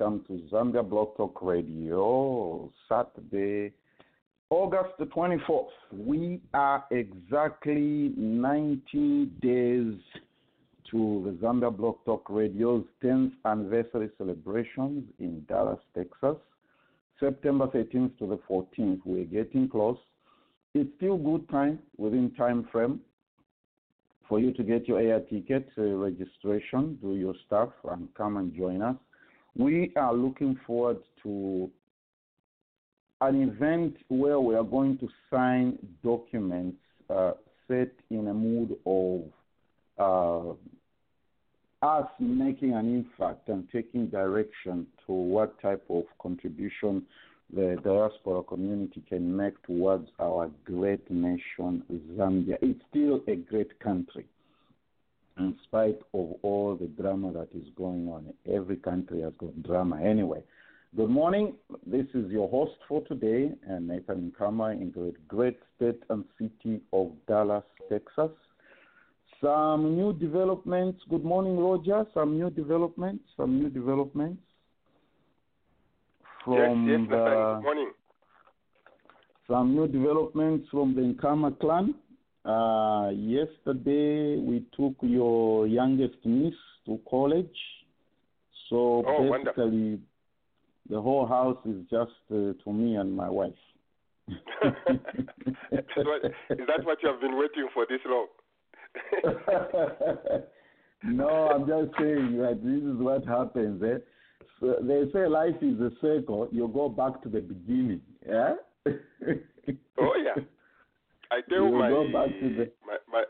Welcome to Zambia Blog Talk Radio, Saturday, August the 24th. We are exactly 90 days to the Zambia Blog Talk Radio's 10th anniversary celebrations in Dallas, Texas. September 13th to the 14th. We're getting close. It's still good time within time frame for you to get your air ticket uh, registration, do your stuff, and come and join us. We are looking forward to an event where we are going to sign documents uh, set in a mood of uh, us making an impact and taking direction to what type of contribution the diaspora community can make towards our great nation, Zambia. It's still a great country, in spite of all the drama that is going on. Every country has got drama anyway. Good morning. This is your host for today, and Nathan Nkama in the great state and city of Dallas, Texas. Some new developments. Good morning, Roger. Some new developments. Some new developments from yes, yes, Nathan, good morning. some new developments from the Nkama clan. Uh, yesterday, we took your youngest niece to college. So Oh, wonderful. basically, the whole house is just uh, to me and my wife. is, what, is that what you have been waiting for this long? no, I'm just saying that this is what happens. Eh? So they say life is a circle. You go back to the beginning. Yeah. oh yeah. I tell my, go back to the- my my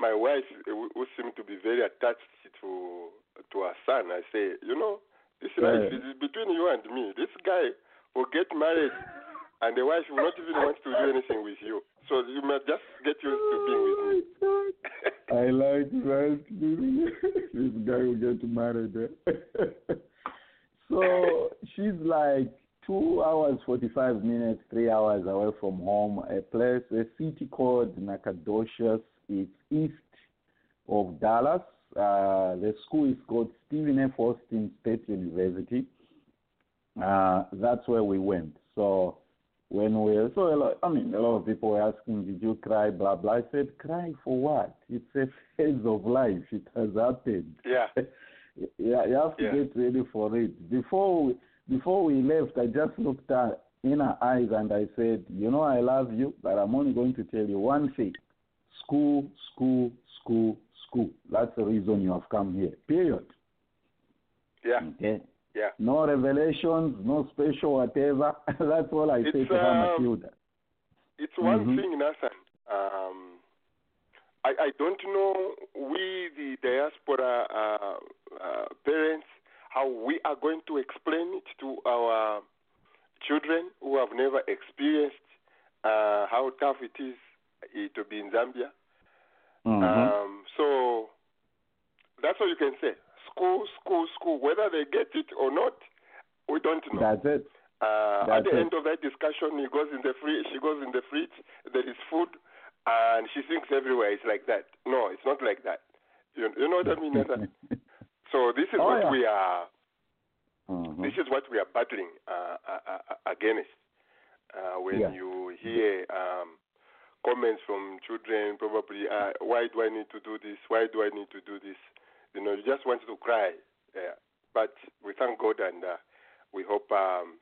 my wife uh, who who seemed to be very attached to to her son. I say, you know, this life Yeah. is between you and me. This guy will get married, and the wife will not even want to do anything with you. So you must just get used to being with me. I like that. this guy will get married. eh? so she's like two hours, 45 minutes, three hours away from home. A place, a city called Nacogdoches. It's east of Dallas. Uh, the school is called Stephen F. Austin State University. Uh, that's where we went. So when we so a lot, I mean, a lot of people were asking, "Did you cry?" Blah blah. I said, "Cry for what? It's a phase of life. It has happened. Yeah. yeah, you have to Yeah. get ready for it. Before we, before we left, I just looked at in her eyes and I said, "You know, I love you, but I'm only going to tell you one thing: school, school, school, school. That's the reason you have come here. Period. Yeah. Okay." Yeah. No revelations, no special whatever. That's all I say It's, to her, um, Matilda. it's one Mhm. thing, Nathan. Um, I, I don't know we the diaspora uh, uh, parents how we are going to explain it to our children who have never experienced uh, how tough it is eh, to be in Zambia. Mhm. Um, so that's all you can say. School, school, school. Whether they get it or not, we don't know. That's it. Uh, at the it. end of that discussion, he goes in the fridge. She goes in the fridge. There is food, and she thinks everywhere it's like that. No, it's not like that. You, you know what I mean? So this is Oh, what yeah. we are. Mhm. This is what we are battling uh, uh, uh, against. Uh, when Yeah. you hear um, comments from children, probably, uh, why do I need to do this? Why do I need to do this? You know, you just want to cry. Yeah. But we thank God and uh, we hope um,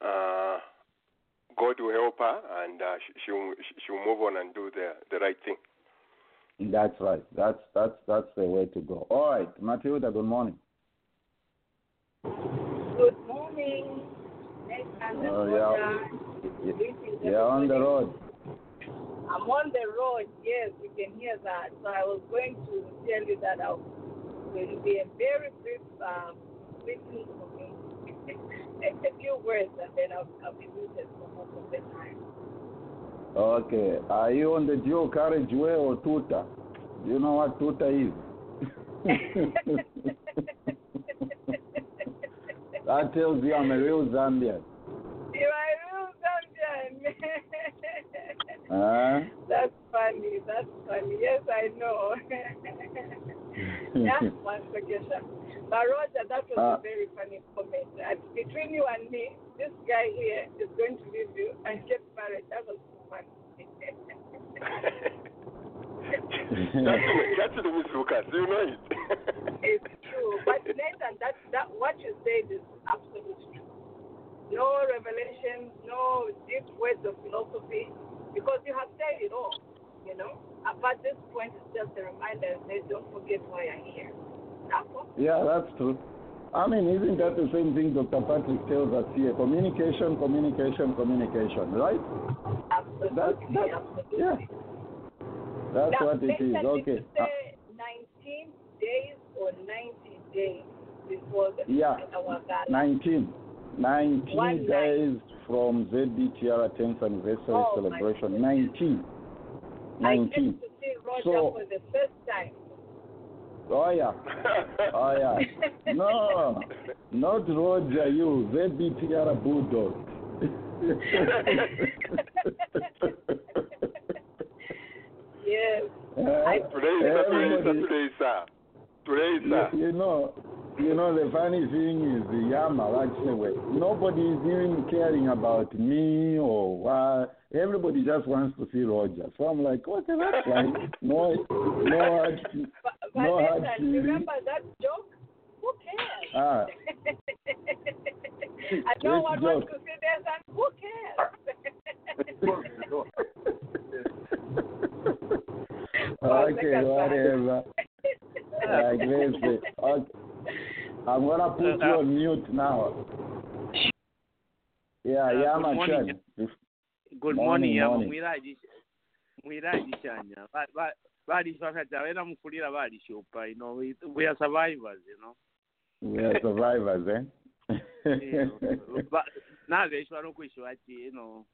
uh, God will help her and uh, she, she'll, she'll move on and do the, the right thing. That's right. That's that's that's the way to go. All right, Matilda. Good morning. Good morning. Oh, yeah. Y- Greetings, You're on the road. I'm on the road. Yes, you can hear that. So I was going to tell you that I'll, it will be a very brief um, for me. a, a few words, and then I'll, I'll be muted for most of the time. Okay. Are you on the dual carriageway or tuta? Do you know what tuta is? that tells you I'm a real Zambian. you are a real Zambian. Huh? That's funny. That's funny. Yes, I know. yeah, one second. But Roger, that was Ah. a very funny comment. And between you and me, this guy here is going to leave you and get married. That was so funny. that's, that's the Miss Lucas. You know it. it's true. But Nathan, that, that what you said is absolutely true. No revelation, no deep words of philosophy, because you have said it all. You know. But this point is just a reminder that don't forget why you're here. That's all. yeah, that's true. I mean, isn't that the same thing Dr. Patrick tells us here? Communication, communication, communication, right? Absolutely, That- that- absolutely. yeah. That's now, what it is. Okay. Say uh, 19 days or 90 days before the Yeah. our gala? 19. 19 One days from ZBTR 10th anniversary Oh, celebration. goodness. 19. I 19. get to see Roger So- for the first time. Oh, yeah. Oh, yeah. No, not Roger, you. ZBTR Bulldog. yes. Uh, I- Today is Saturday, everybody- Saturday, sir. Today is you, sir. you know, you know the funny thing is the Yama actually nobody is even caring about me or what. Everybody just wants to see Roger. So I'm like, okay, that's fine. No, no hard, But, but no hard remember that joke? Who cares? Ah, I know Which one wants joke? to see this and who cares? okay, whatever. Like this. Okay. I'm gonna put you on mute now. Yeah, Uh, Yama good morning. Good Morning, morning yama morning. Mwiragisha mwiragishanya Ba- ba- balifakata era mukulira balishupa you know we, we are survivors you know We are survivors, eh? Eh, ba- naleshwa nokwishwa ti you know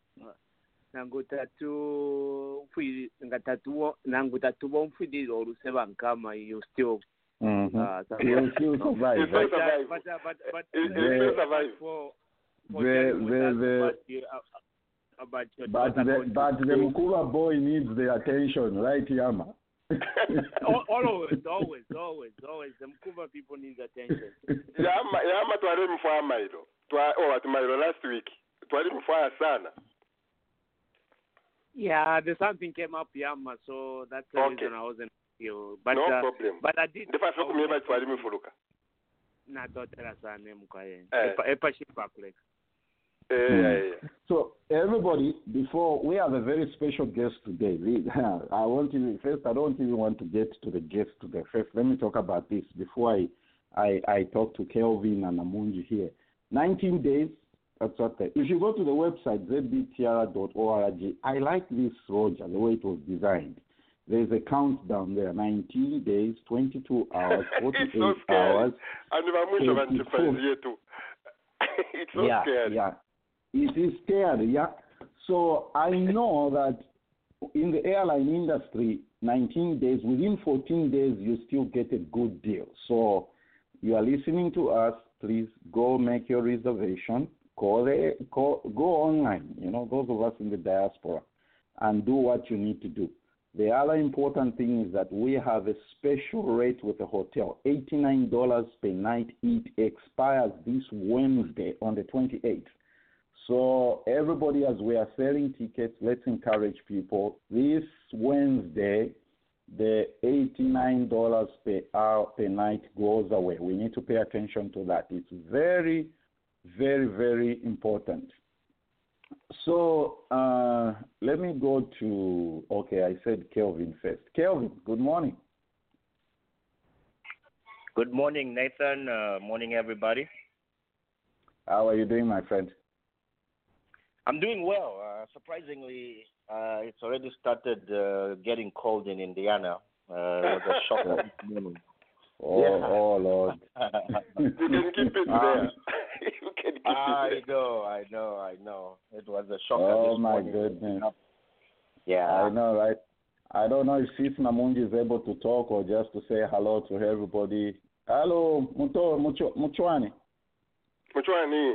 nangu tatu mfwiri nga tatu nangu tatu bomfwirira oluseba nkama you still Mhm. uh, You still survive. You still survive. but, uh, but, but, You- but, you still survive. for, for The- telling the- us the- about your, uh, about your But daughter the going but to the school. Mkuba boy needs the attention, right, Yama? Al- always, always, always, always. The Mkuba people need attention. yama twali mfaya mailo twa oh mailo last week twali mfaya sana Yeah, there's something came up Yama, so that's the Okay. reason I wasn't you. But no uh, problem but I did. ndifafe kumyeba twali mifuluka natotera sana mukwaye Eh. epa epa shipakule eh Mm. yeah, yeah. So everybody, before we have a very special guest today. I want to first. I don't even want to get to the guest today. First, let me talk about this before I I, I talk to Kelvin and Amunji here. 19 days That's okay. If you go to the website zbtr.org, I like this Roger the way it was designed. There's a countdown there: 19 days, 22 hours, 48 it's so scary. hours. And vamwisho Twenty vantifanzie tu. It's so yeah, scary. yeah. It is scary, yeah. So I know that in the airline industry, 19 days, within 14 days, you still get a good deal. So you are listening to us, please go make your reservation. Call the, call, go online, you know, those of us in the diaspora, and do what you need to do. The other important thing is that we have a special rate with the hotel. $89 per night. It expires this Wednesday on the 28th. So everybody, as we are selling tickets, let's encourage people. This Wednesday, the $89 per hour per night goes away. We need to pay attention to that. It's very, very, very important. So uh, let me go to, okay, I said Kelvin first. Kelvin, good morning. Good morning, Nathan. Uh, morning, everybody. How are you doing, my friend? I'm doing well. Uh, surprisingly, uh, it's already started uh, getting cold in Indiana. Uh, it was a shock this morning. Oh, Yeah. oh Lord. You can keep it Ah. there. you can keep I it know, I know, I know. It was a shock. Oh, this my morning. goodness. Yeah. I know, right? I don't know if Sis Namunji is able to talk or just to say hello to everybody. Hello, Muto, Mucho, Muchwani. there. Mchwani.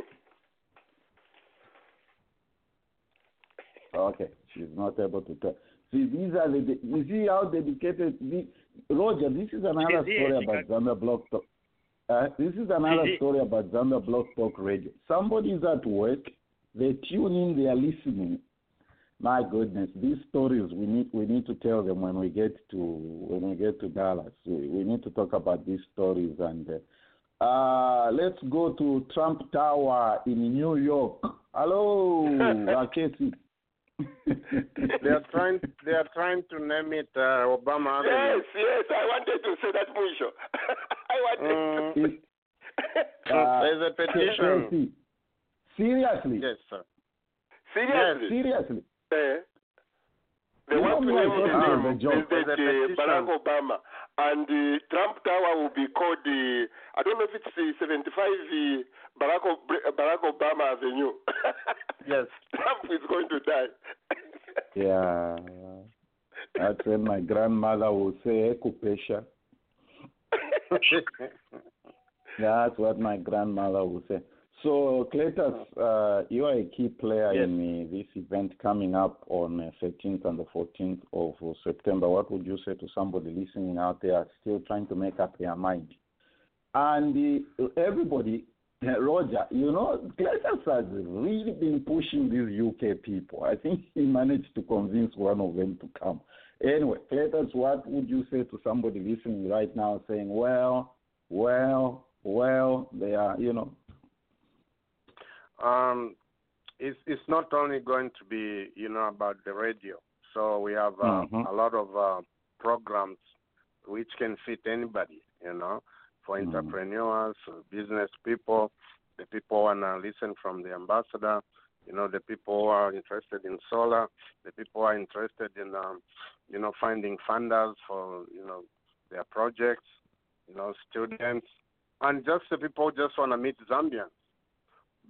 Okay, she's not able to talk. See, these are the, you see how dedicated, the, Roger, this is another story about Zambia Blog Talk. Uh, this is another story about Zambia Blog Talk Radio. Somebody's at work, they tune in, they are listening. My goodness, these stories we need we need to tell them when we get to when we get to Dallas. We, we need to talk about these stories and uh, uh, let's go to Trump Tower in New York. Hello, Akesi. They are trying. They are trying to name it uh, Obama Yes, yes, I wanted to say that mwisho. I wanted Mm, It- uh, There's a petition. Akesi. Seriously, Yes, sir. Seriously? seriously. Eh? They You want to name the name was a. President uh. Barack Obama. And the Trump Tower will be called the, I don't know if it's the 75 uh, Barack, Ob- Barack Obama Avenue. Yes. Trump is going to die. Yeah, that's when my grandmother will say "Ekupesha." That's what my grandmother would say. So, Cletus, uh, you are a key player Yes. in uh, this event coming up on uh, 13th and the 14th of uh, September. What would you say to somebody listening out there still trying to make up their mind? And uh, everybody, Roger, you know, Cletus has really been pushing these UK people. I think he managed to convince one of them to come. Anyway, Cletus, what would you say to somebody listening right now saying, well, well, well, they are, you know, um, it's it's not only going to be you know about the radio. So we have uh, Mhm. a lot of uh, programs which can fit anybody. You know, for Mhm. entrepreneurs, uh, business people, the people want to listen from the ambassador. You know, the people who are interested in solar, the people who are interested in um, you know finding funders for you know their projects. You know, students, and just the people who just want to meet Zambians.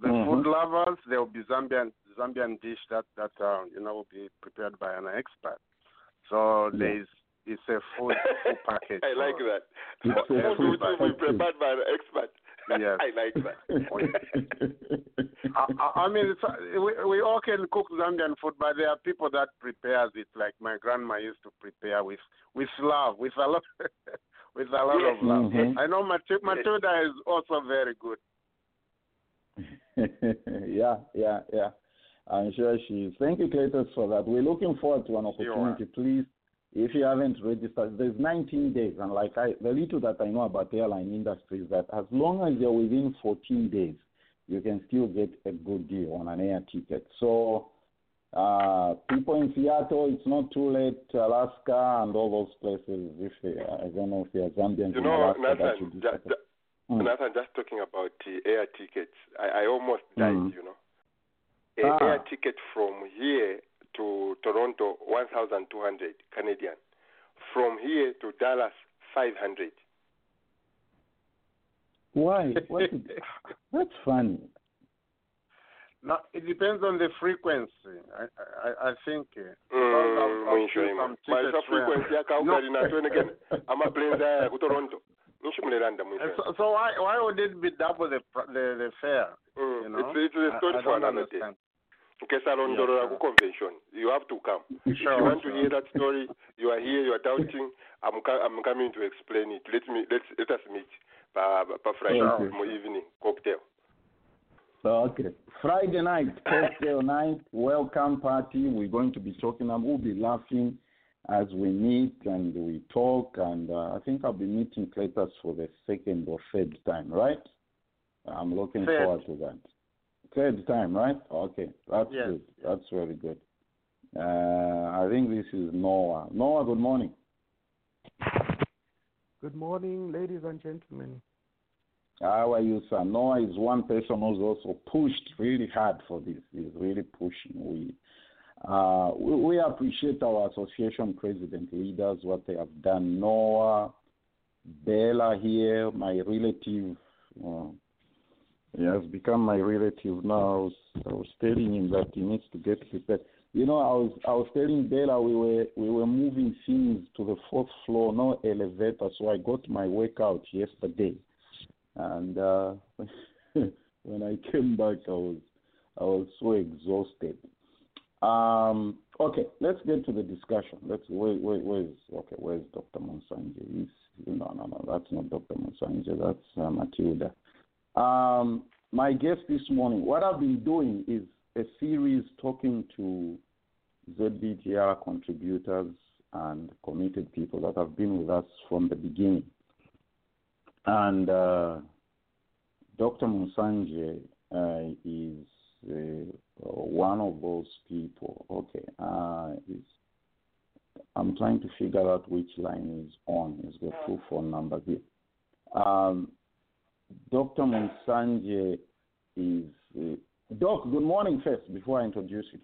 The Mhm. food lovers, there will be Zambian Zambian dish that that uh, you know will be prepared by an expert. So Yeah. there is it's a full full package. I like for- that. It's a full be package. prepared by an expert. Yes. I like that. I, I- I mean, it's, we we all can cook Zambian food, but there are people that prepares it like my grandma used to prepare with with love, with a lot with a lot of love. Mhm. I know Matilda, Matilda is also very good. yeah, yeah, yeah. I'm sure she is. Thank you, Cletus, for that. We're looking forward to an opportunity. Please, if you haven't registered, there's 19 days, and like I, the little that I know about the airline industry is that as long as you're within 14 days, you can still get a good deal on an air ticket. So, uh, people in Seattle, it's not too late. Alaska and all those places. If they, I don't know if they are Zambians You in know, Alaska, that Nathan, should be ju- better. ju- Mm. Nathan, just talking about uh, air tickets, I, I almost died, Mm. you know. A Ah. air ticket from here to Toronto, 1,200 Canadian. From here to Dallas, 500. Why? What is, that's funny. No, it depends on the frequency. I I, I think. Uh, Mm, I've- I've mwisho seen ima some maisha tickets where- frequency yakaugali nato again amaplanes aya ku toronto nishimulelanda And mwisho so, so why why would it be double the the, the fare? Mm, You know, it's, it's a I- story I for don't another day understand. nkesalondolola Yeah, ku convention you have to come if you want to hear that story you are here you are doubting i'm i'm coming to explain it let me let's let us meet pa pa friday Okay. evening cocktail Okay. Friday night, cocktail night, welcome party. We're going to be talking and we'll be laughing as we meet and we talk. And uh, I think I'll be meeting Cletus for the second or third time, right? I'm looking forward to that. Third time, right? Okay. That's Yes. good. That's very good. Uh, I think this is Noah. Noah, good morning. Good morning, ladies and gentlemen. How are you, sir? Noah is one person who's also pushed really hard for this. He's really pushing. We, uh, we, we appreciate our association president leaders, what they have done. Noah, Bella here, my relative, uh, he has become my relative now. I was, telling him that he needs to get prepared. You know, I was I was telling Bella we were we were moving things to the fourth floor, no elevator. So I got my workout yesterday and uh, when I came back, I was I was so exhausted. Um, okay, let's get to the discussion. Let's where, where, where's okay? Where's Dr. Munsanje? He's, no, no, no. That's not Dr. Munsanje. That's uh, Matilda. Um, my guest this morning. What I've been doing is a series talking to ZBTR contributors and committed people that have been with us from the beginning. And uh, Dr. Munsanje uh, is uh, one of those people. Okay, uh, is, I'm trying to figure out which line is on. He's got two phone numbers here. Um, Dr. Munsanje is. Uh, Doc, good morning first before I introduce you.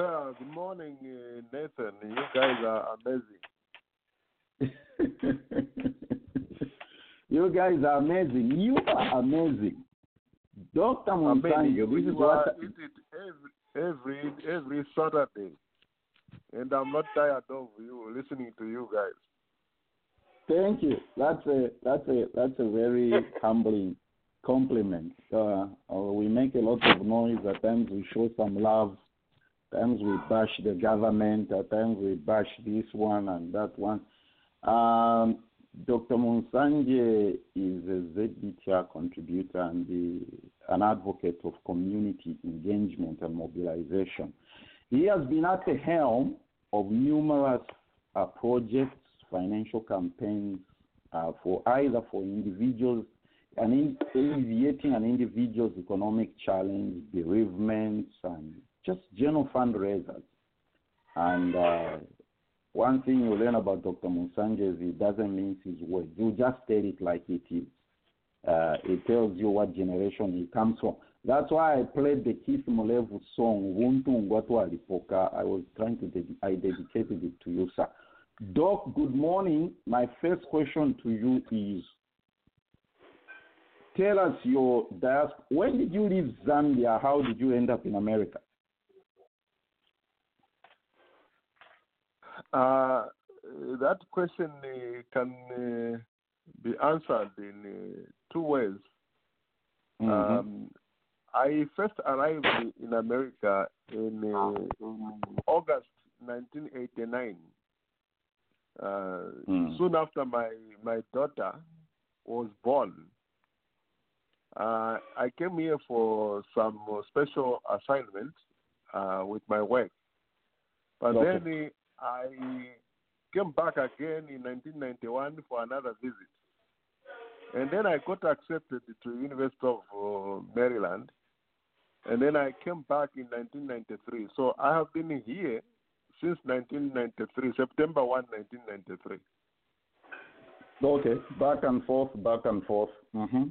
Uh, good morning, uh, Nathan. You guys are amazing. you guys are amazing. You are amazing. Dr. Munsanje, this is what. it every, every every Saturday, and I'm not tired of you listening to you guys. Thank you. That's a that's a that's a very humbling compliment. Uh, uh, we make a lot of noise. At times we show some love. At times we bash the government. At times we bash this one and that one. Um, Dr. Munsanje is a ZBTR contributor and the, an advocate of community engagement and mobilization. He has been at the helm of numerous uh, projects, financial campaigns uh, for either for individuals and in alleviating an individual's economic challenge, bereavements, and just general fundraisers. And uh, one thing you learn about Dr. Munsanje is he doesn't mince his words. You just tell it like it is. Uh, it tells you what generation he comes from. That's why I played the Keith Mlevu song, Ubuntu Ngwatu Alipoka. I was trying to, ded- I dedicated it to you, sir. Doc, good morning. My first question to you is, tell us your diaspora. When did you leave Zambia? How did you end up in America? Uh, that question uh, can uh, be answered in uh, two ways. Mhm. Um, I first arrived in America in uh, August 1989. Uh, Mm. Soon after my my daughter was born, uh, I came here for some special assignment uh, with my work. But Okay. then uh, I came back again in 1991 for another visit. And then I got accepted to University of uh, Maryland. And then I came back in 1993. So I have been here since 1993, September 1, 1993. Okay, back and forth, back and forth. hmm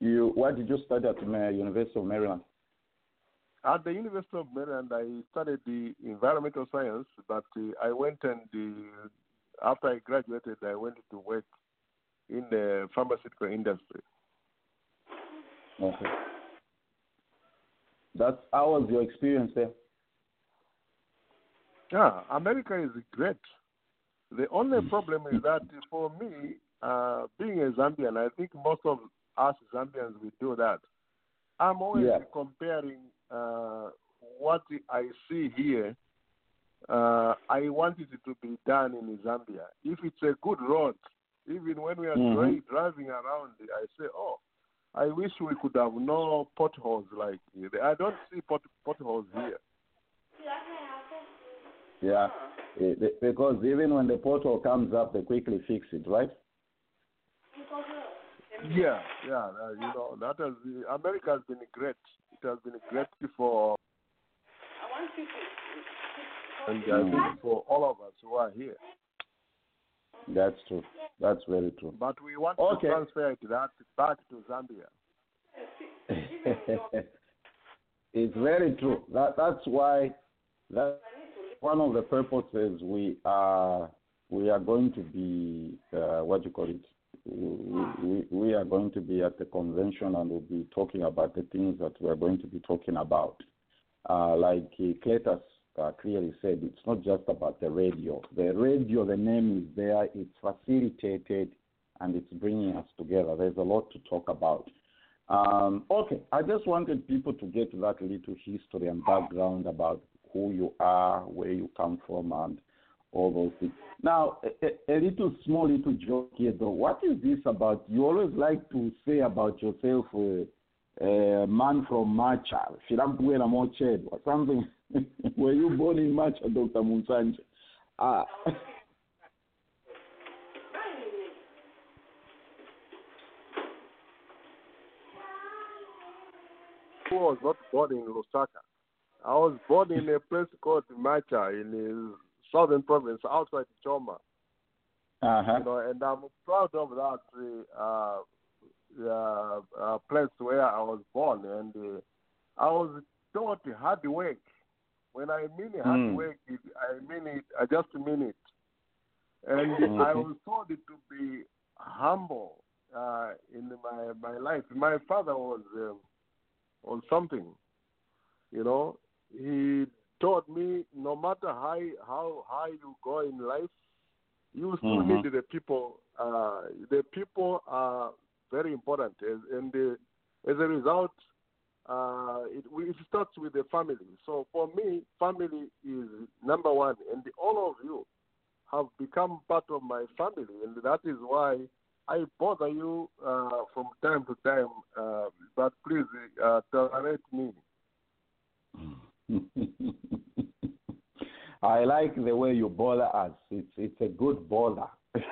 You, why did you study at the University of Maryland? at the University of Maryland, I studied the environmental science, but uh, I went and uh, after I graduated, I went to work in the pharmaceutical industry. Okay. That's how was your experience there? Yeah, America is great. The only problem is that for me, uh, being a Zambian, I think most of us Zambians we do that. I'm always Yeah. comparing uh, what I see here. Uh, I want it to be done in Zambia. If it's a good road, even when we are Mhm. driving around, I say, "Oh, I wish we could have no potholes like here." I don't see pot- potholes here. Yeah. Eh, be- Because even when the portal comes up, they quickly fix it, right? Yeah, yeah. Uh, you know that has America has been great. It has been great for and I think for all of us who are here. That's true. That's very true. But we want Okay. to transfer it that back to Zambia. it's very true. That that's why that one of the purposes we are we are going to be uh, what do you call it. We, we, we are going to be at the convention and we'll be talking about the things that we are going to be talking about. Uh, like Cletus uh, clearly said, it's not just about the radio. The radio, the name is there, it's facilitated, and it's bringing us together. There's a lot to talk about. Um, okay, I just wanted people to get that little history and background about who you are, where you come from, and all those things. Now, a, a, little small little joke here, though. What is this about? You always like to say about yourself, uh, uh, man from Macha, Filampuela Moched, or something. Were you born in Macha, Dr. Munsanje? Who was not born in Lusaka? I was born in a place called Macha in the southern province outside Choma. Uh-huh. You know, and I'm proud of that uh, uh, uh, place where I was born. And uh, I was taught hard work. When I mean hard Mm. work, it, I mean it. I just mean it. And. I was taught to be humble uh, in my my life. My father was um, was something, you know. He taught me no matter how how high you go in life, you still Mhm. need the people. Uh, the people are very important, and, and uh, as a result, uh, it, it starts with the family. So for me, family is number one, and all of you have become part of my family, and that is why I bother you uh, from time to time. Uh, but please uh, tolerate me. I like the way you bother us. It's it's a good bother. He's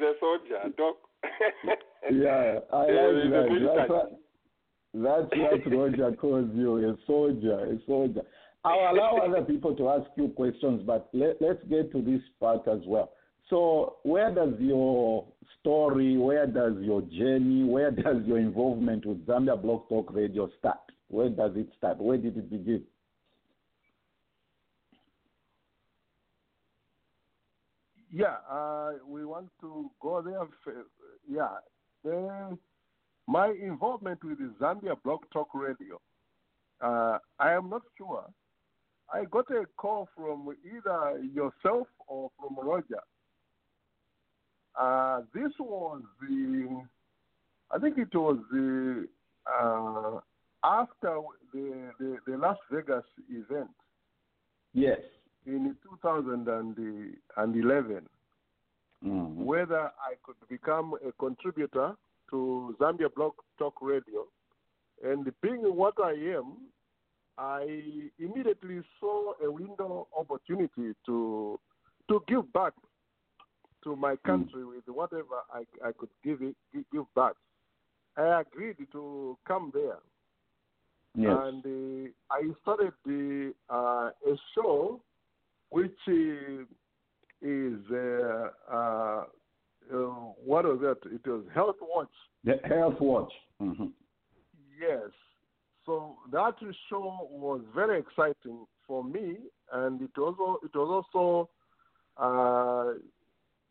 a soldier, doc. yeah, I like that. That's what, that's what Roger calls you, a soldier, a soldier. I'll allow other people to ask you questions, but let, let's get to this part as well. So, where does your story, where does your journey, where does your involvement with Zambia Blog Talk Radio start? Where does it start? Where did it begin? Yeah, uh, we want to go there. Yeah, my involvement with Zambia Blog Talk Radio. Uh, I am not sure. I got a call from either yourself or from Roger. Uh, this was the, I think it was the uh, after the, the the Las Vegas event Yes. in 2011 Mhm. whether I could become a contributor to Zambia Blog Talk Radio. And being what I am, I immediately saw a window opportunity to to give back to my country with whatever I, I could give it gi- give back. I agreed to come there, Yes. and uh, I started the, uh, a show which uh, is uh, uh, uh, what was that? It was Health Watch. The Health Watch. Mhm. Yes. So that show was very exciting for me, and it also it was also uh,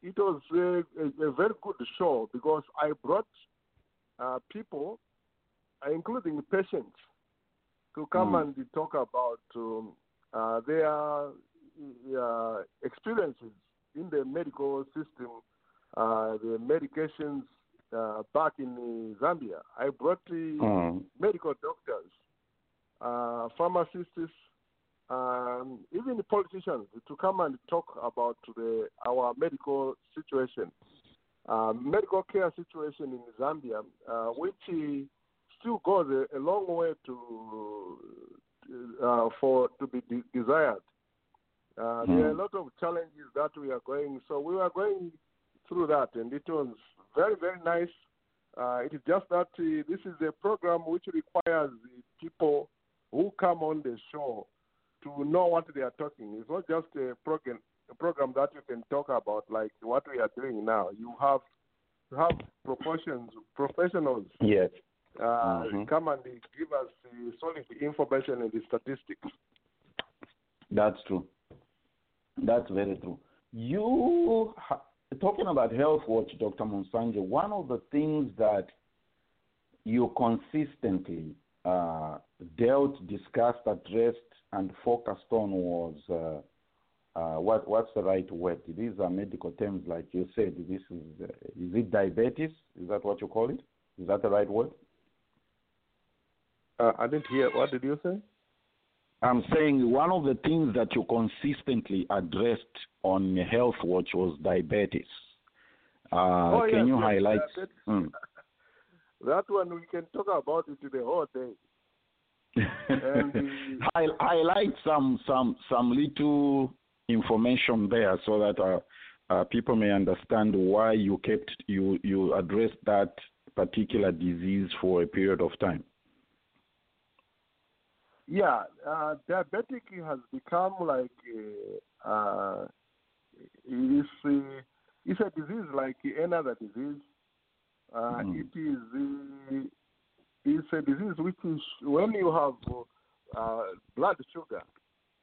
it was a, a, a very good show because I brought uh, people, uh, including patients, to come Mm. and talk about um, uh, their uh, experiences in the medical system, uh, the medications uh, back in Zambia. I brought the Mm. medical doctors, uh, pharmacists, um, even the politicians to come and talk about the, our medical situation, uh, medical care situation in Zambia, uh, which still goes a, a long way to uh, for to be de- desired. Uh, There are a Mm. lot of challenges that we are going. So we are going through that, and it was very very nice. Uh, it is just that uh, this is a program which requires the people who come on the show to know what they are talking. It's not just a program, a program that you can talk about like what we are doing now. You have to have proportions, professionals Yes. uh, Mhm. come and give us the solid information and the statistics. That's true. That's very true. You ha- talking about health watch, Dr. Munsanje. One of the things that you consistently uh, dealt, discussed, addressed, and focused on was uh, uh, what what's the right word? These are medical terms, like you said. This is uh, is it diabetes? Is that what you call it? Is that the right word? Uh, I didn't hear. What did you say? I'm saying one of the things that you consistently addressed on Health Watch was diabetes. Uh, Oh, can yes, you yes, highlight? Mm. That one we can talk about it the whole day. And the- Hi- highlight some some some little information there so that uh, uh, people may understand why you kept you you addressed that particular disease for a period of time. Yeah, uh, diabetic has become like a, uh, it's a, it's a disease like any other disease. Uh, Mm. It is uh, it's a disease which is when you have uh, blood sugar.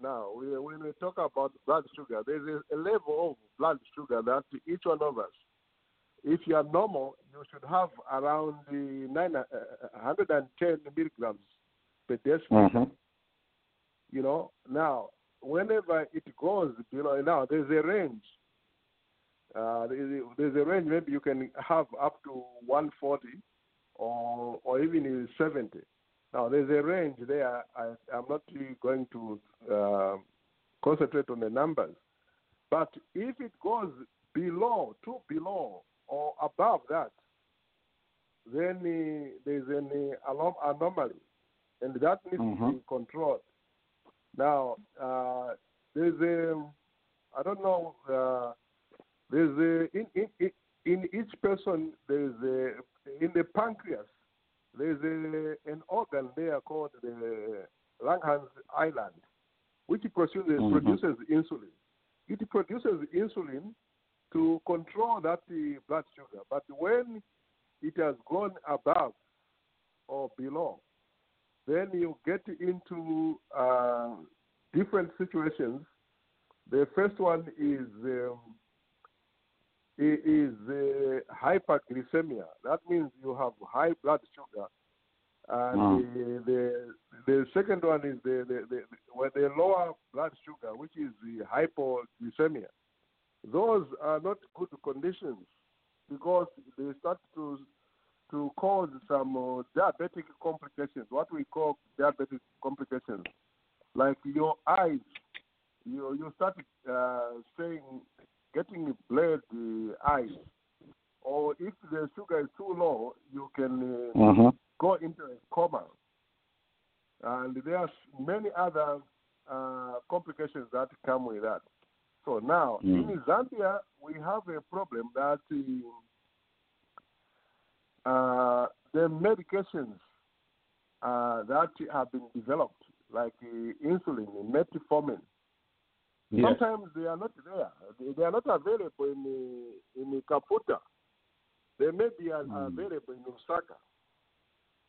Now, we, when we talk about blood sugar, there's a, a level of blood sugar that each one of us, if you are normal, you should have around the nine, uh, 110 milligrams per deciliter Mhm. you know. Now, whenever it goes below, now there's a range. Uh, there's a range. Maybe you can have up to 140 or or even 70. Now, there's a range there. I, I'm not really going to uh, concentrate on the numbers, but if it goes below, too below or above that, then uh, there's an uh, anom- anomaly, and that needs to Mhm. be controlled. Now, uh, there's a, I don't know, uh, there's a, in, in, in- each person, there's a, in the pancreas, there's a, an organ there called the Langerhans Island, which produces, Mhm. produces insulin. It produces insulin to control that uh, blood sugar. But when it has gone above or below, then you get into uh, different situations. The first one is um, is uh, hyperglycemia. That means you have high blood sugar. And the, the the second one is the the, the, the lower blood sugar, which is the hypoglycemia. Those are not good conditions because they start to to cause some uh, diabetic complications, what we call diabetic complications, like your eyes. You you start uh, saying getting blurred uh, eyes, or if the sugar is too low, you can uh, Mhm. go into a coma. And there are many other uh, complications that come with that. So now Mm. in Zambia, we have a problem that uh, uh, the medications uh, that have been developed, like uh, insulin, metformin, Sometimes they are not there. They, they are not available in in Kaputa. They may be Mm. available in Lusaka.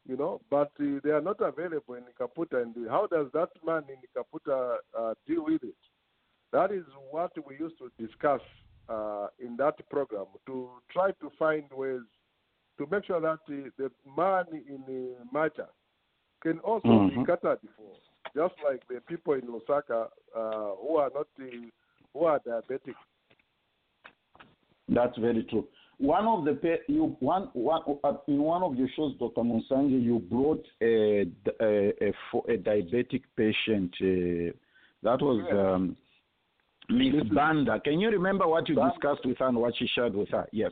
you know, but uh, they are not available in Kaputa. And how does that man in Kaputa uh, deal with it? That is what we used to discuss uh, in that program to try to find ways to make sure that uh, the man in uh, Macha can also Mhm. be catered for, just like the people in Lusaka uh, who are not who are diabetic. That's very true. One of the you one one uh, in one of your shows, Dr. Munsanje, you brought a a, a, a diabetic patient. Uh, that was um, Miss Banda. Can you remember what you Banda. discussed with her and what she shared with her? Yes.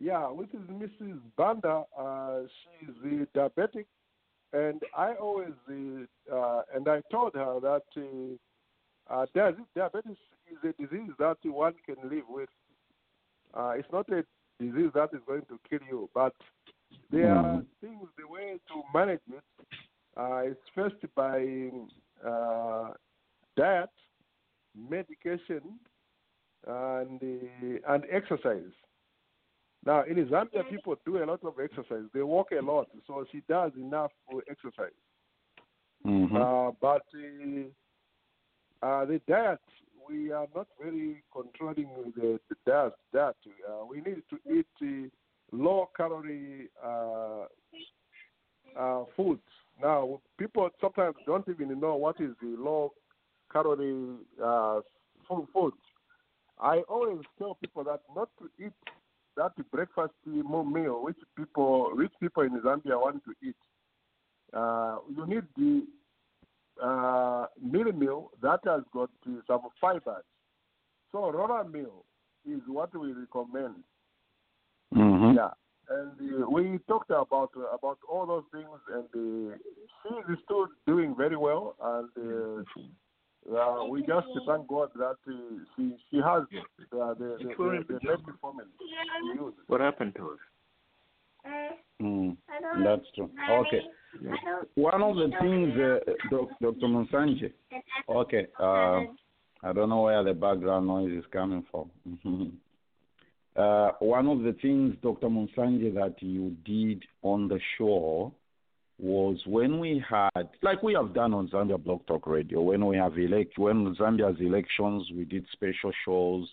Yeah, which is Mrs. Banda. Uh, she's uh, diabetic, and I always uh, uh, and I told her that uh, uh, dia- diabetes is a disease that one can live with. Uh, it's not a disease that is going to kill you, but there are Mhm. things. The way to manage it uh, is first by uh, diet, medication, and uh, and exercise. Now, in Zambia, people do a lot of exercise. They walk a lot, so she does enough for exercise. Mhm. Uh, but uh, uh, the diet, we are not very controlling the, the diet. diet. Uh, we need to eat uh, low calorie uh, uh, foods. Now, people sometimes don't even know what is the low calorie uh, food. I always tell people that not to eat that breakfast meal which people, rich people in Zambia want to eat. Uh, you need the uh, meal meal that has got some fibers. So roller meal is what we recommend. Mhm. Yeah, and uh, we talked about uh, about all those things, and uh, she is still doing very well, and uh, uh, we just thank God that uh, she she has uh, the the, the, the metformin to use. What happened to her? Mm. That's true. Okay. One of the things, uh, Dr. Munsanje. Okay. Uh, I don't know where the background noise is coming from. uh, one of the things, Dr. Munsanje, that you did on the show was when we had, like we have done on Zambia Blog Talk Radio, when we have elect, when Zambia's elections, we did special shows.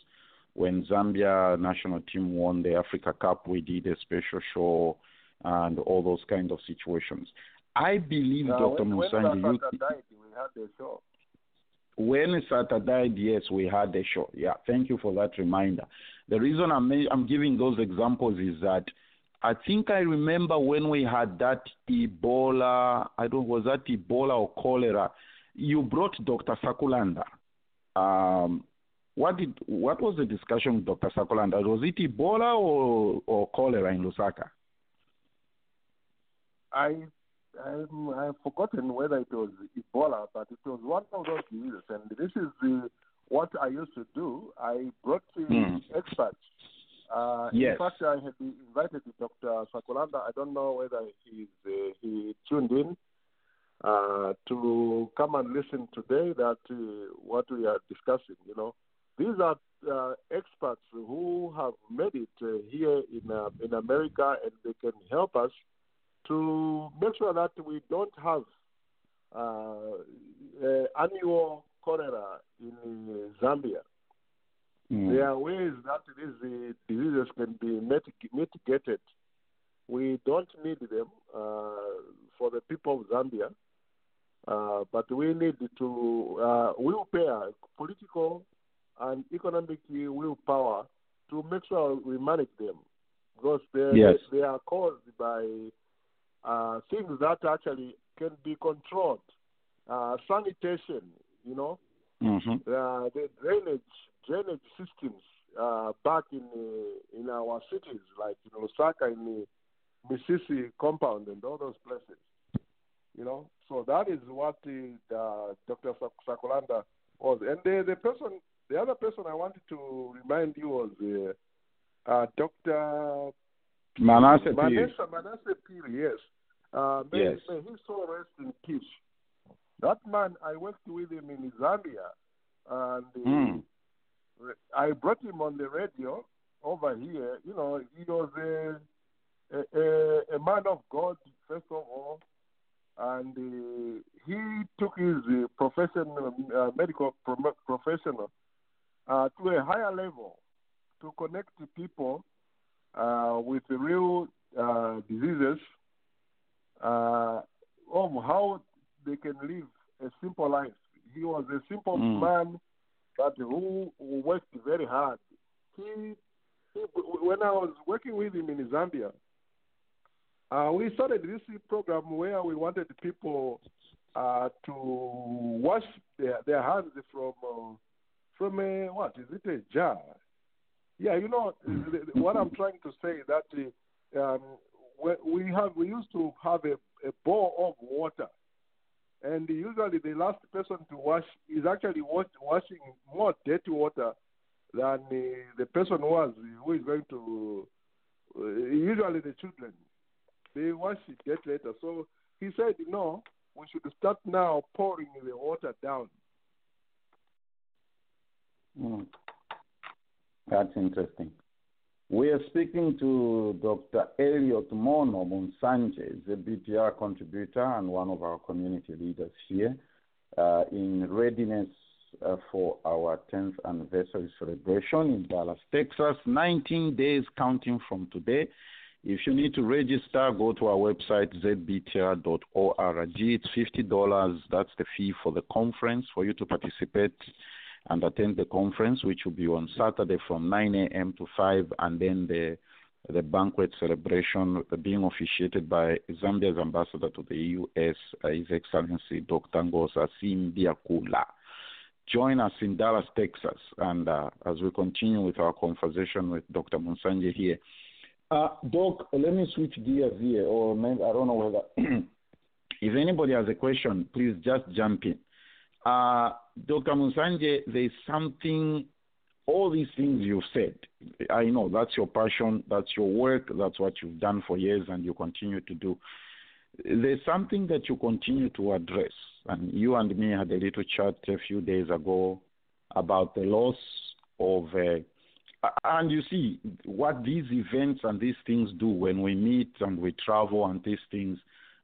When Zambia national team won the Africa Cup, we did a special show and all those kind of situations. I believe, Uh, Dr. when, when Munsanje, you, died, we had the show. when Sata died, yes, we had the show. Yeah, thank you for that reminder. The reason I'm I'm giving those examples is that I think I remember when we had that Ebola. I don't was that Ebola or cholera. You brought Dr. Sakulanda. Um, what did what was the discussion with Dr. Sakulanda? Was it Ebola or or cholera in Lusaka? I I'm, I've forgotten whether it was Ebola, but it was one of those diseases. And this is the, what I used to do. I brought the Hmm. experts. Uh, Yes. In fact, I had invited Dr. Sakulanda. I don't know whether he's uh, he tuned in uh, to come and listen today. That uh, what we are discussing. You know, these are uh, experts who have made it uh, here in uh, in America, and they can help us to make sure that we don't have uh, uh, annual cholera in uh, Zambia. Mm. There are ways that these uh, diseases can be mitig- mitigated. We don't need them uh, for the people of Zambia, uh, but we need to uh, willpower, political and economic willpower to make sure we manage them because they Yes. they are caused by uh, things that actually can be controlled. Uh, sanitation, you know, hmm uh, the drainage drainage systems uh, back in uh, in our cities like in Lusaka in the Misisi compound and all those places. You know, so that is what the, uh, Dr. Sak- Sakulanda was, and the the person, the other person I wanted to remind you was uh, uh, Dr. Manasseh Phiri. Manasseh Phiri, yes. Uh, may, Yes. may he so rest in peace. That man, I worked with him in Zambia, and uh, Mm. I brought him on the radio over here. You know, he was a, a, a, a man of God, first of all, and uh, he took his uh, profession, uh, medical pro- professional, uh, to a higher level to connect the people uh, with the real uh, diseases uh, of how they can live a simple life. He was a simple Mm. man, but who worked very hard. He, he, when I was working with him in Zambia, uh, we started this program where we wanted people uh, to wash their, their hands from from a what is it a jar? Yeah, you know the- the- what I'm trying to say that uh, um, we have we used to have a, a bowl of water, and usually the last person to wash is actually wash, washing more dirty water than uh, the person who was who is going to. Uh, usually the children they wash it get later. So he said, no, we should start now pouring the water down. Mm. That's interesting. We are speaking to Dr. Elliot Moono Munsanje, the BTR contributor and one of our community leaders here, uh, in readiness uh, for our 10th anniversary celebration in Dallas, Texas. 19 days counting from today. If you need to register, go to our website, zbtr.org. It's $50. That's the fee for the conference for you to participate and attend the conference, which will be on Saturday from 9 a.m. to 5, and then the the banquet celebration being officiated by Zambia's ambassador to the U.S., His Excellency Dr. Ngosa Simbyakula. Join us in Dallas, Texas, and uh, as we continue with our conversation with Dr. Munsanje here. Uh, Doc, let me switch gears here, or maybe, I don't know whether if anybody has a question, please just jump in. Uh, Dr. Munsanje, there's something, all these things you've said, I know that's your passion, that's your work, that's what you've done for years and you continue to do. There's something that you continue to address, and you and me had a little chat a few days ago about the loss of. Uh, and you see what these events and these things do when we meet and we travel and these things.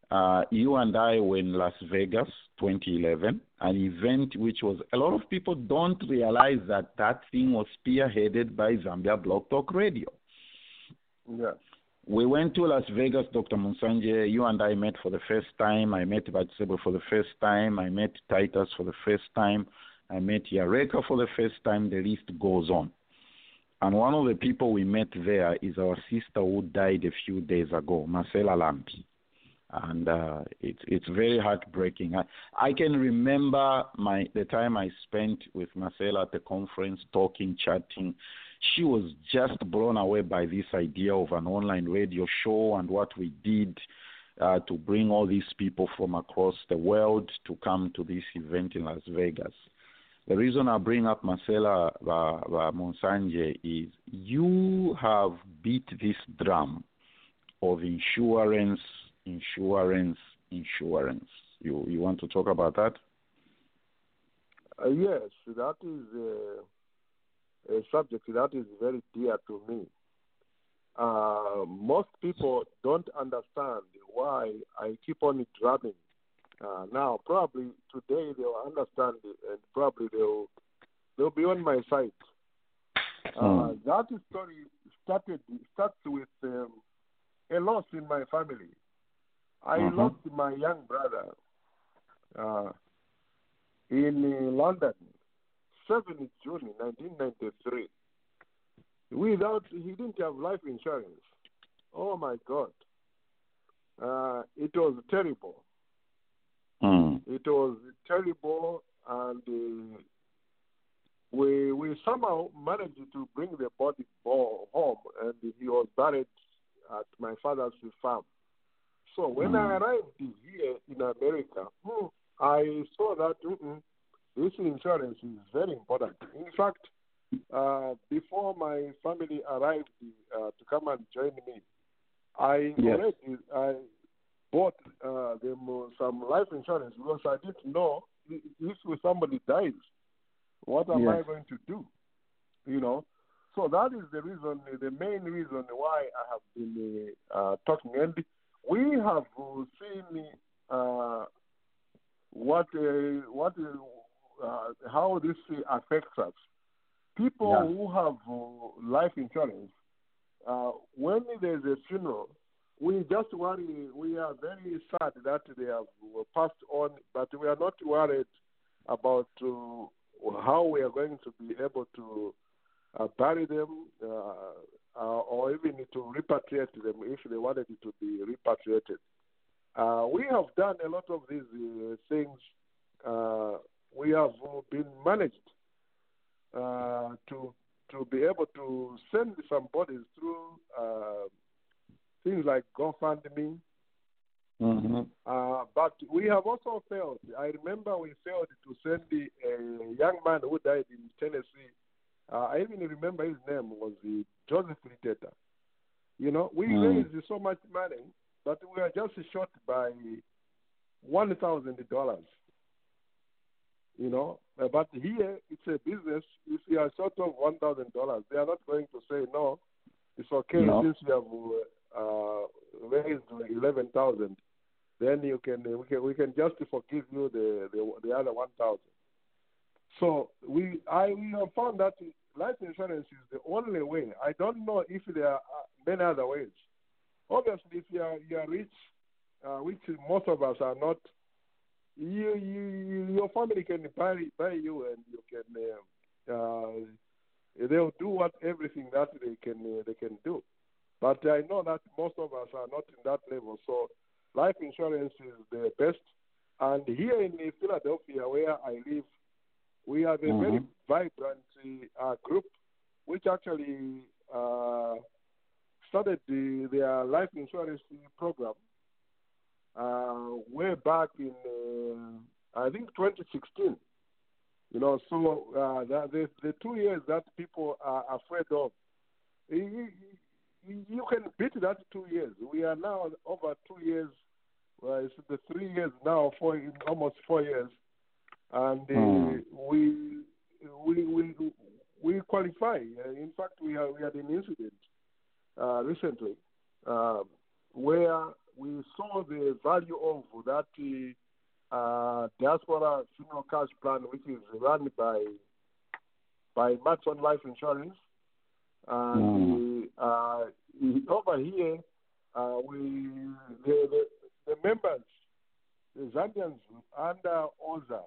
Uh, you and I were in Las Vegas 2011, an event which was a lot of people don't realize that that thing was spearheaded by Zambia Blog Talk Radio. Yeah. We went to Las Vegas, Dr. Munsanje. You and I met for the first time. I met Batsebo for the first time. I met Titus for the first time. I met Yareka for the first time. The list goes on. And one of the people we met there is our sister who died a few days ago, Marcela Lampi. And uh, it's it's very heartbreaking. I, I can remember my the time I spent with Marcela at the conference, talking, chatting. She was just blown away by this idea of an online radio show and what we did uh, to bring all these people from across the world to come to this event in Las Vegas. The reason I bring up Marcela uh, uh, Munsanje is you have beat this drum of insurance, insurance, insurance. You you want to talk about that? Uh, yes, that is uh, a subject that is very dear to me. Uh, most people don't understand why I keep on drumming. Uh, now, probably today they'll understand it, and probably they'll they'll be on my side. Uh, that story started starts with um, a loss in my family. I Mhm. lost my young brother uh, in uh, London, 7th June 1993. Without, he didn't have life insurance. Oh my God. Uh, it was terrible. Mm. It was terrible, and uh, we we somehow managed to bring the body home, and he was buried at my father's farm. So when I Mm. arrived here in America, hmm, I saw that mm-mm, this insurance is very important. In fact, uh, before my family arrived uh, to come and join me, I Yes. already I bought uh, them some life insurance because I didn't know i- if somebody dies, what am I going to do? You know. so that is the reason, the main reason why I have been uh, talking. And we have seen uh, what uh, what uh, how this affects us. People Yeah. who have uh, life insurance, uh, when there's a funeral, we just worry. We are very sad that they have passed on, but we are not worried about uh, how we are going to be able to uh, bury them uh, or even to repatriate them if they wanted to be repatriated. Uh, we have done a lot of these uh, things. Uh, we have been managed uh, to to be able to send some bodies through uh, things like GoFundMe. Mm-hmm. Uh, but we have also failed. I remember we failed to send the, a young man who died in Tennessee. Uh, I even remember his name was uh, Joseph Liteta. You know, we Mm. raised so much money, but we are just short by one thousand dollars. You know, Uh, but here it's a business. If you are short of one thousand dollars, they are not going to say no. It's okay No. since we have uh, raised eleven thousand. Then you can we can we can just forgive you the the, the other one thousand. So we I we have found that life insurance is the only way. I don't know if there are many other ways. Obviously, if you are you are rich, uh, which most of us are not, you, you your family can buy buy you and you can uh, uh, they'll do what everything that they can uh, they can do. But I know that most of us are not in that level. So life insurance is the best. And here in Philadelphia, where I live, we have a very Mhm. vibrant uh, group, which actually uh, started the, their life insurance program uh, way back in, uh, I think, 2016. You know, so uh, the, the the two years that people are afraid of, you, you, you can beat that two years. We are now over two years. Well, it's the three years now, four almost four years, and Hmm. we we we we qualify. Uh, in fact, we had we had an incident uh, recently uh, where we saw the value of that uh, diaspora funeral cash plan, which is run by by Madison Life Insurance, and uh, over here uh, we the, the the members, the Zambians under OZA,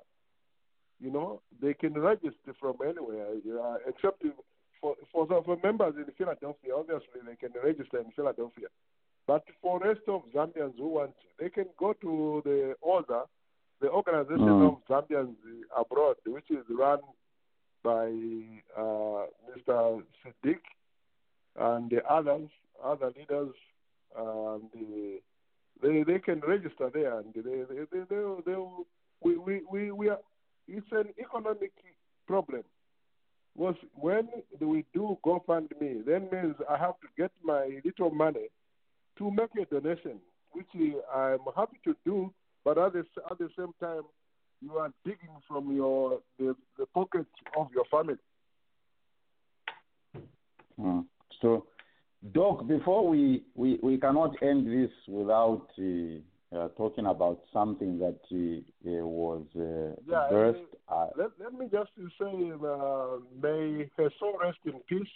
you know, they can register from anywhere, uh, except for for for members in Philadelphia. Obviously, they can register in Philadelphia. But for rest of Zambians who want, they can go to the OZA, the Organization Mm. of Zambians Abroad, which is run by uh, Mr. Siddiq and the others, other leaders, and the, they they can register there, and they they they, they, they we, we we we are. It's an economic problem. Was when we do GoFundMe, then means I have to get my little money to make a donation, which I'm happy to do, but at the at the same time, you are digging from your the, the pocket of your family. Mm. So, Doc, before we, we, we cannot end this without uh, uh, talking about something that uh, was uh, Yeah, burst. Let, let me just say, uh, may her soul rest in peace.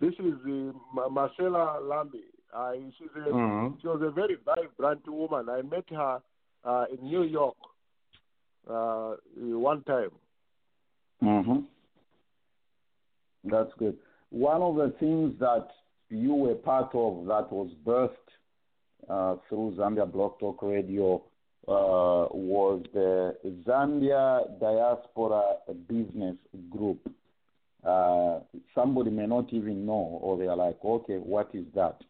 This is uh, Ma- Marcella Lambi. Uh, she's a, Mhm. She was a very vibrant woman. I met her uh, in New York uh, one time. hmm That's good. One of the things that you were part of that was birthed uh, through Zambia Blog Talk Radio uh, was the Zambia Diaspora Business Group. Uh, somebody may not even know, or they are like, okay, what is that?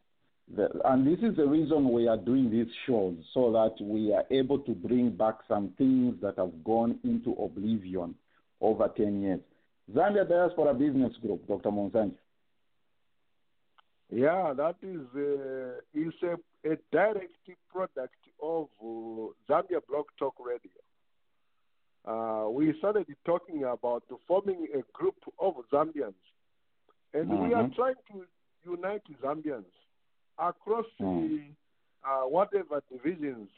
The, and this is the reason we are doing these shows, so that we are able to bring back some things that have gone into oblivion over 10 years. Zambia Diaspora Business Group, Dr. Munsanje. Yeah, that is uh, is a, direct product of uh, Zambia Blog Talk Radio. Uh, we started talking about forming a group of Zambians and we are Mhm. trying to unite Zambians across Mm. the uh, whatever divisions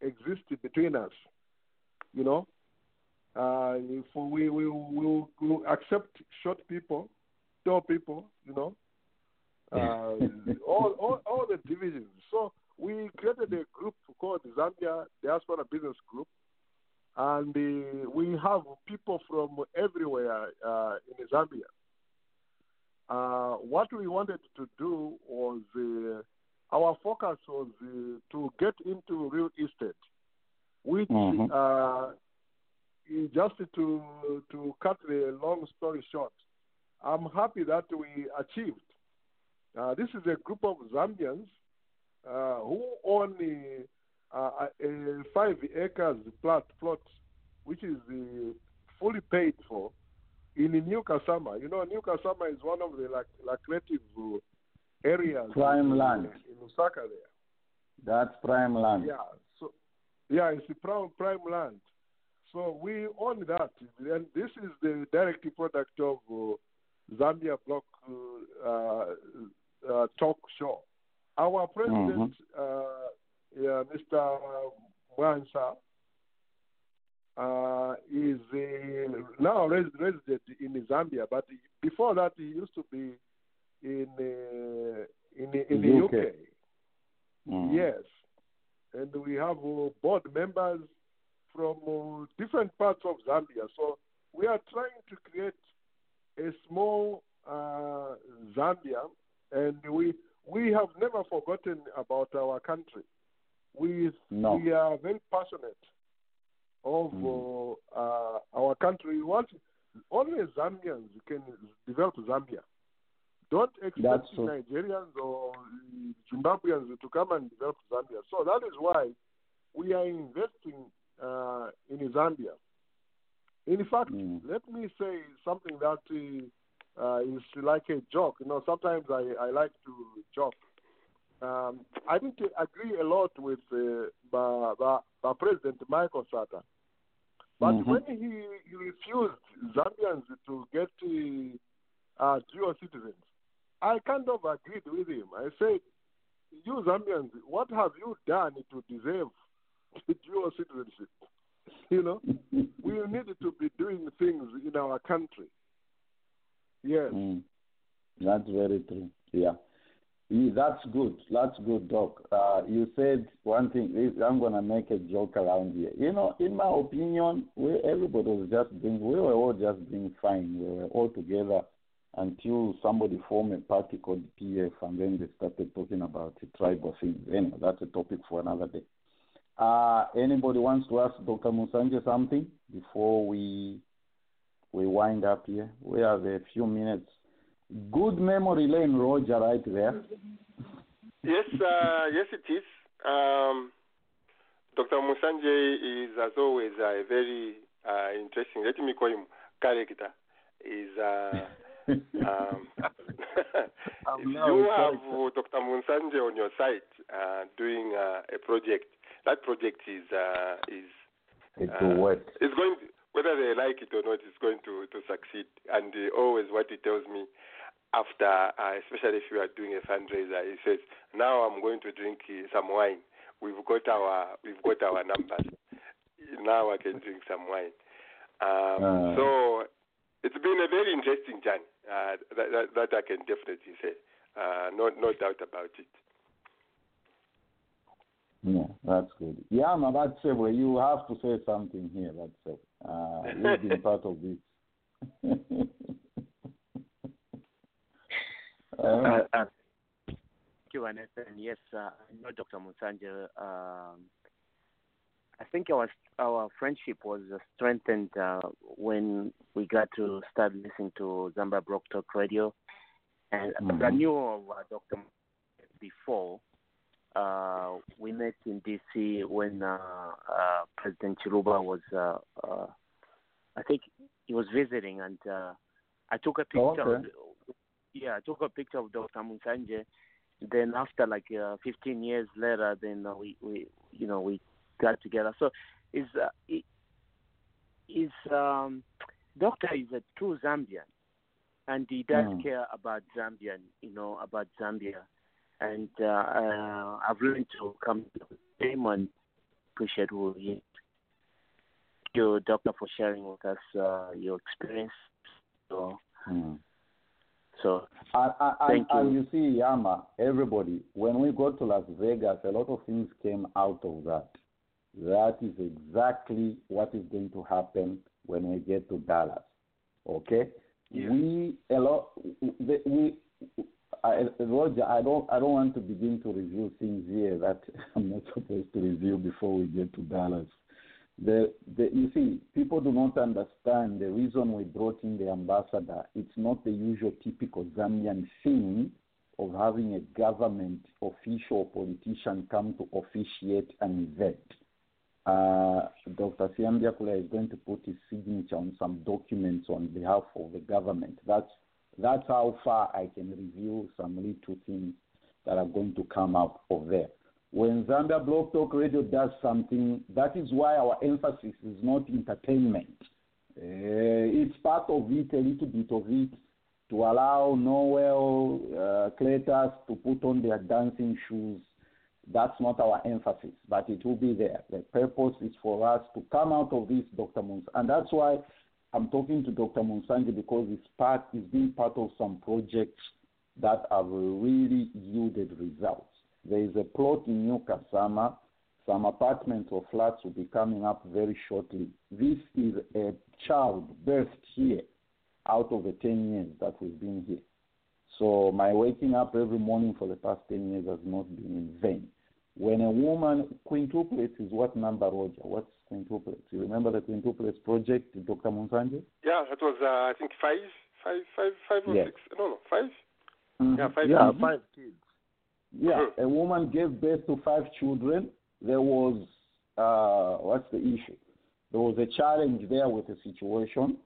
exist between us. You know, uh, if we we will we'll accept short people, tall people. You know, uh, all, all all the divisions. So we created a group called Zambia Diaspora Business Group, and uh, we have people from everywhere uh, in Zambia. Uh, what we wanted to do was uh, our focus was uh, to get into real estate, which Mhm. uh, just to to cut the long story short, I'm happy that we achieved. Uh, this is a group of Zambians uh, who own uh, a, a five acres plot, plot which is uh, fully paid for in New Kasama. You know, New Kasama is one of the like, lucrative uh, areas Prime in, land. in Lusaka there. That's prime land. Yeah, so yeah, it's the prime prime land. So we own that, and this is the direct product of uh, Zambia Block uh, uh, uh, Talk Show. Our president, uh, yeah, Mr. Mwansa, uh, is now res- resident in Zambia, but before that he used to be in uh, in in the UK. UK. Mhm. Yes, and we have uh, board members from different parts of Zambia. So we are trying to create a small uh, Zambia, and we we have never forgotten about our country. We No. we are very passionate of Mm. uh, uh, our country. We want only Zambians can develop Zambia. Don't expect true. Nigerians or Zimbabweans to come and develop Zambia. So that is why we are investing uh, in Zambia. In fact, Mm. let me say something that uh, is like a joke. You know, sometimes I, I like to joke. Um, I didn't agree a lot with uh, President Michael Sata. But Mhm. when he, he refused Zambians to get uh, uh, dual citizens, I kind of agreed with him. I said, You Zambians, what have you done to deserve dual citizenship? You know, we need to be doing things in our country. Yes. Mm. That's very true. Yeah. Yeah, That's good. That's good, Doc. Uh, you said one thing. I'm gonna make a joke around here. You know, in my opinion, we everybody was just being. We were all just being fine. We were all together until somebody formed a party called PF, and then they started talking about the tribal things. Anyway, that's a topic for another day. Uh, anybody wants to ask Dr. Munsanje something before we we wind up here? We have a few minutes. Good memory lane, Roger, right there. Yes, uh, yes, it is. Um, Dr. Munsanje is, as always, a very uh, interesting. Let me call him character. Is uh, um, if you have uh, Dr. Munsanje on your site uh, doing uh, a project, that project is uh, is It uh, work. It's going to, whether they like it or not, it's going to, to succeed. And uh, always what he tells me after, uh, especially if you are doing a fundraiser, he says, "Now I'm going to drink uh, some wine. We've got our we've got our numbers. Now I can drink some wine." Um, Uh. so it's been a very interesting journey. Uh, that, that, that I can definitely say. Uh, no no doubt about it. Yeah, that's good. Yeah, no, that's it. Well, you have to say something here. That's it. Uh, you've been part of this. uh, Uh, thank you, Vanessa. And yes, uh, I know Dr. Munsanje. Um, I think our our friendship was strengthened uh, when we got to start listening to Zambia Blog Talk Radio, and but I knew of uh, Dr. before. Uh, we met in DC when uh, uh, President Chiluba was, uh, uh, I think, he was visiting, and uh, I took a picture. Oh, okay. Of, yeah, I took a picture of Dr. Munsanje. Then after like uh, 15 years later, then uh, we we you know we got together. So is uh, is um, Doctor is a true Zambian. and he does Mm. care about Zambia, you know, about Zambia. And uh, uh, I've learned to come to him and appreciate who he is. Thank you, Doctor, for sharing with us uh, your experience. So, Mm. so And, and, Thank and you. you see, Yama, everybody, when we go to Las Vegas, a lot of things came out of that. That is exactly what is going to happen when we get to Dallas. Okay? Yeah. We a lot we I, Roger, I don't I don't want to begin to review things here that I'm not supposed to review before we get to Dallas. The, the you see, people do not understand the reason we brought in the ambassador. It's not the usual typical Zambian thing of having a government official politician come to officiate an event. Uh, Dr. Simbyakula is going to put his signature on some documents on behalf of the government. That's that's how far I can review some little things that are going to come out of there. When Zambia Blog Talk Radio does something, that is why our emphasis is not entertainment. Uh, it's part of it, a little bit of it, to allow Noel, uh, to put on their dancing shoes. That's not our emphasis, but it will be there. The purpose is for us to come out of this, Dr. Mons, and that's why I'm talking to Dr. Munsanje because it's part, it's been part of some projects that have really yielded results. There is a plot in New Kasama. Some apartments or flats will be coming up very shortly. This is a child birthed here out of the 10 years that we've been here. So my waking up every morning for the past 10 years has not been in vain. When a woman, quintuplets is what number, Roger? What's quintuplets? You remember the quintuplets project, Dr. Munsanje? Yeah, that was uh, I think five, five, five, five or Yes. six. No, no, 5 Mhm. Yeah, five. Yeah, five kids. Yeah, Mhm. a woman gave birth to five children. There was, uh, what's the issue? There was a challenge there with the situation.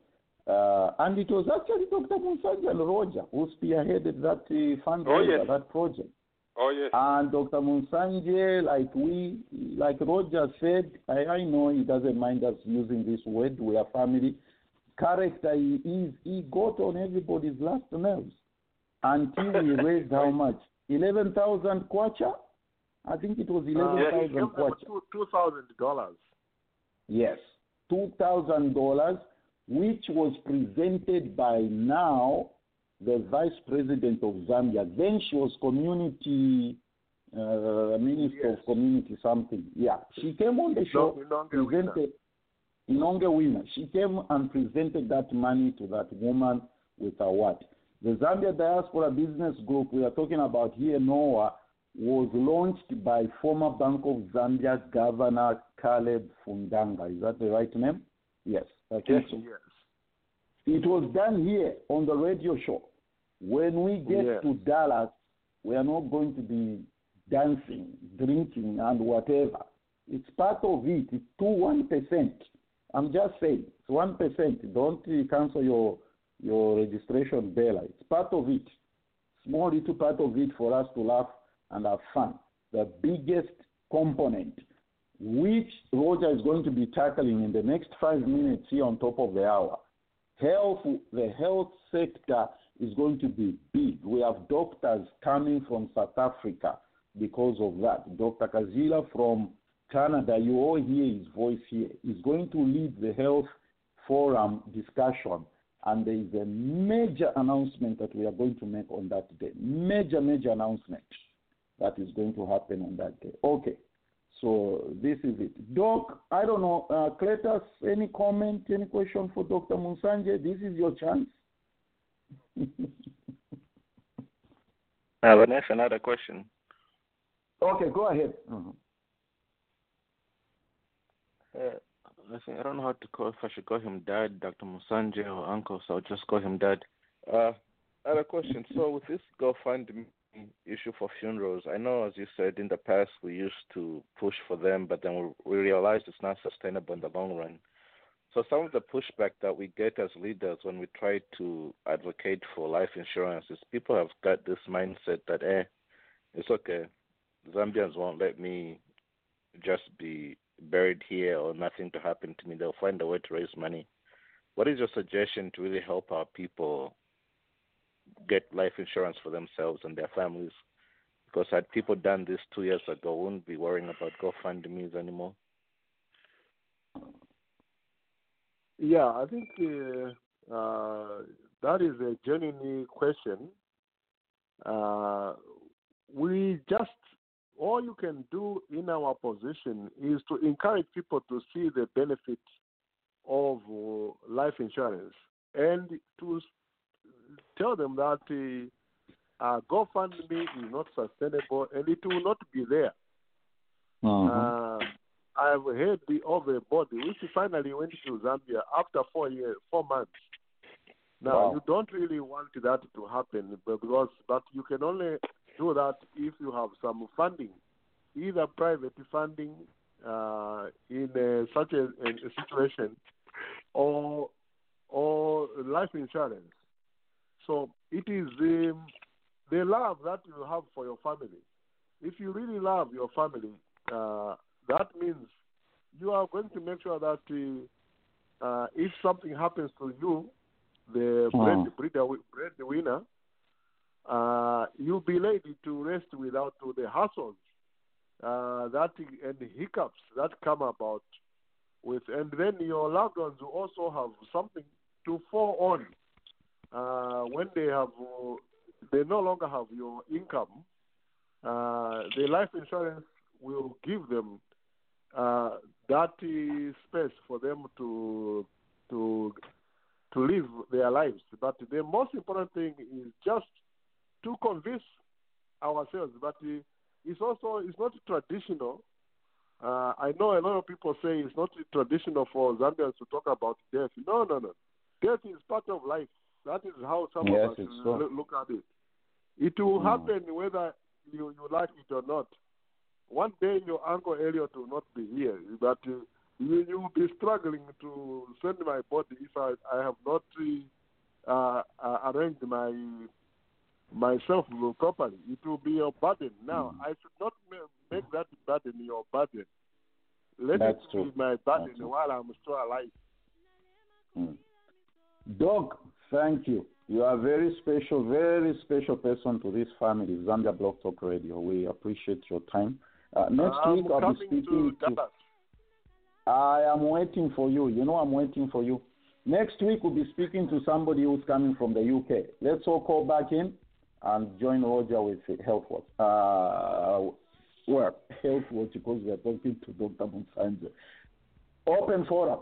Uh, and it was actually Dr. Munsanje and Roger who spearheaded that uh, fundraiser, yes. that project. Oh yes. And Dr. Munsanje, like we, like Roger said, I, I know he doesn't mind us using this word. We are family. Character he is, he got on everybody's last nerves until we raised how much? 11,000 kwacha? I think it was Uh, 11,000 he gave them kwacha. two thousand dollars. Yes, two thousand dollars, which was presented by now the vice president of Zambia. Then she was community uh, minister Yes. of community something. Yeah, she came on the show. Inonge presented Inonge Wina. She came and presented that money to that woman with a what? The Zambia Diaspora Business Group we are talking about here, NOAA, was launched by former Bank of Zambia Governor Caleb Fundanga. Is that the right name? Yes, I think so. Yes. It was done here on the radio show. When we get to Dallas, we are not going to be dancing, drinking, and whatever. It's part of it. It's two one percent. I'm just saying, it's one percent. Don't cancel your your registration bell. It's part of it. Small little part of it for us to laugh and have fun. The biggest component, which Roger is going to be tackling in the next five minutes here on top of the hour, health, the health sector is going to be big. We have doctors coming from South Africa because of that. Dr. Kazila from Canada, you all hear his voice here, is going to lead the health forum discussion. And there is a major announcement that we are going to make on that day. Major, major announcement that is going to happen on that day. Okay. So this is it. Doc, I don't know, uh, Cletus, any comment, any question for Dr. Munsanje? This is your chance. Uh, Vanessa, another question. okay, go ahead. Mhm. Uh, I think I don't know how to call if I should call him dad, Dr. Munsanje, or uncle, so I'll just call him dad. Uh, I had a question. So with this GoFundMe issue for funerals, I know as you said in the past we used to push for them, but then we, we realized it's not sustainable in the long run. So some of the pushback that we get as leaders when we try to advocate for life insurance is people have got this mindset that eh, it's okay. Zambians won't let me just be buried here or nothing to happen to me. They'll find a way to raise money. What is your suggestion to really help our people get life insurance for themselves and their families. Because had people done this two years ago, wouldn't be worrying about GoFundMe's anymore. Yeah, I think uh, uh, that is a genuine question. Uh, we just all you can do in our position is to encourage people to see the benefit of uh, life insurance and to tell them that uh, uh, GoFundMe is not sustainable and it will not be there. Uh, I've heard the, of a body which finally went to Zambia after four years, four months. Now Wow. you don't really want that to happen but because, but you can only do that if you have some funding, either private funding uh, in a, such a, a situation, or or life insurance. So it is the the love that you have for your family. If you really love your family, uh, that means you are going to make sure that uh, uh, if something happens to you, the Mm. bread, bread, breadwinner, uh, you'll be ready to rest without the hassles uh, that and hiccups that come about with, and then your loved ones will also have something to fall on uh, when they have uh, they no longer have your income. Uh, the life insurance will give them uh, that uh, space for them to to to live their lives. But the most important thing is just to convince ourselves that uh, it's also it's not traditional. Uh, I know a lot of people say it's not traditional for Zambians to talk about death. No, no, no. Death is part of life. That is how some Yes, of us true. look at it. It will Mm. happen whether you, you like it or not. One day your uncle Elliot will not be here, but uh, you you will be struggling to send my body if I, I have not uh, uh, arranged my myself properly. It will be your burden. Now I should not make that burden your burden. Let That's it true. be my burden That's while I'm still alive. Mm. Doc, thank you. You are a very special, very special person to this family, Zambia Blog Talk Radio. We appreciate your time. Uh, next I'm week I'll be speaking to Dallas. I am waiting for you. You know I'm waiting for you. Next week we'll be speaking to somebody who's coming from the UK. Let's all call back in and join Roger with Health Watch. Uh, well, Health Watch because we are talking to Dr. Munsanje. Open forum.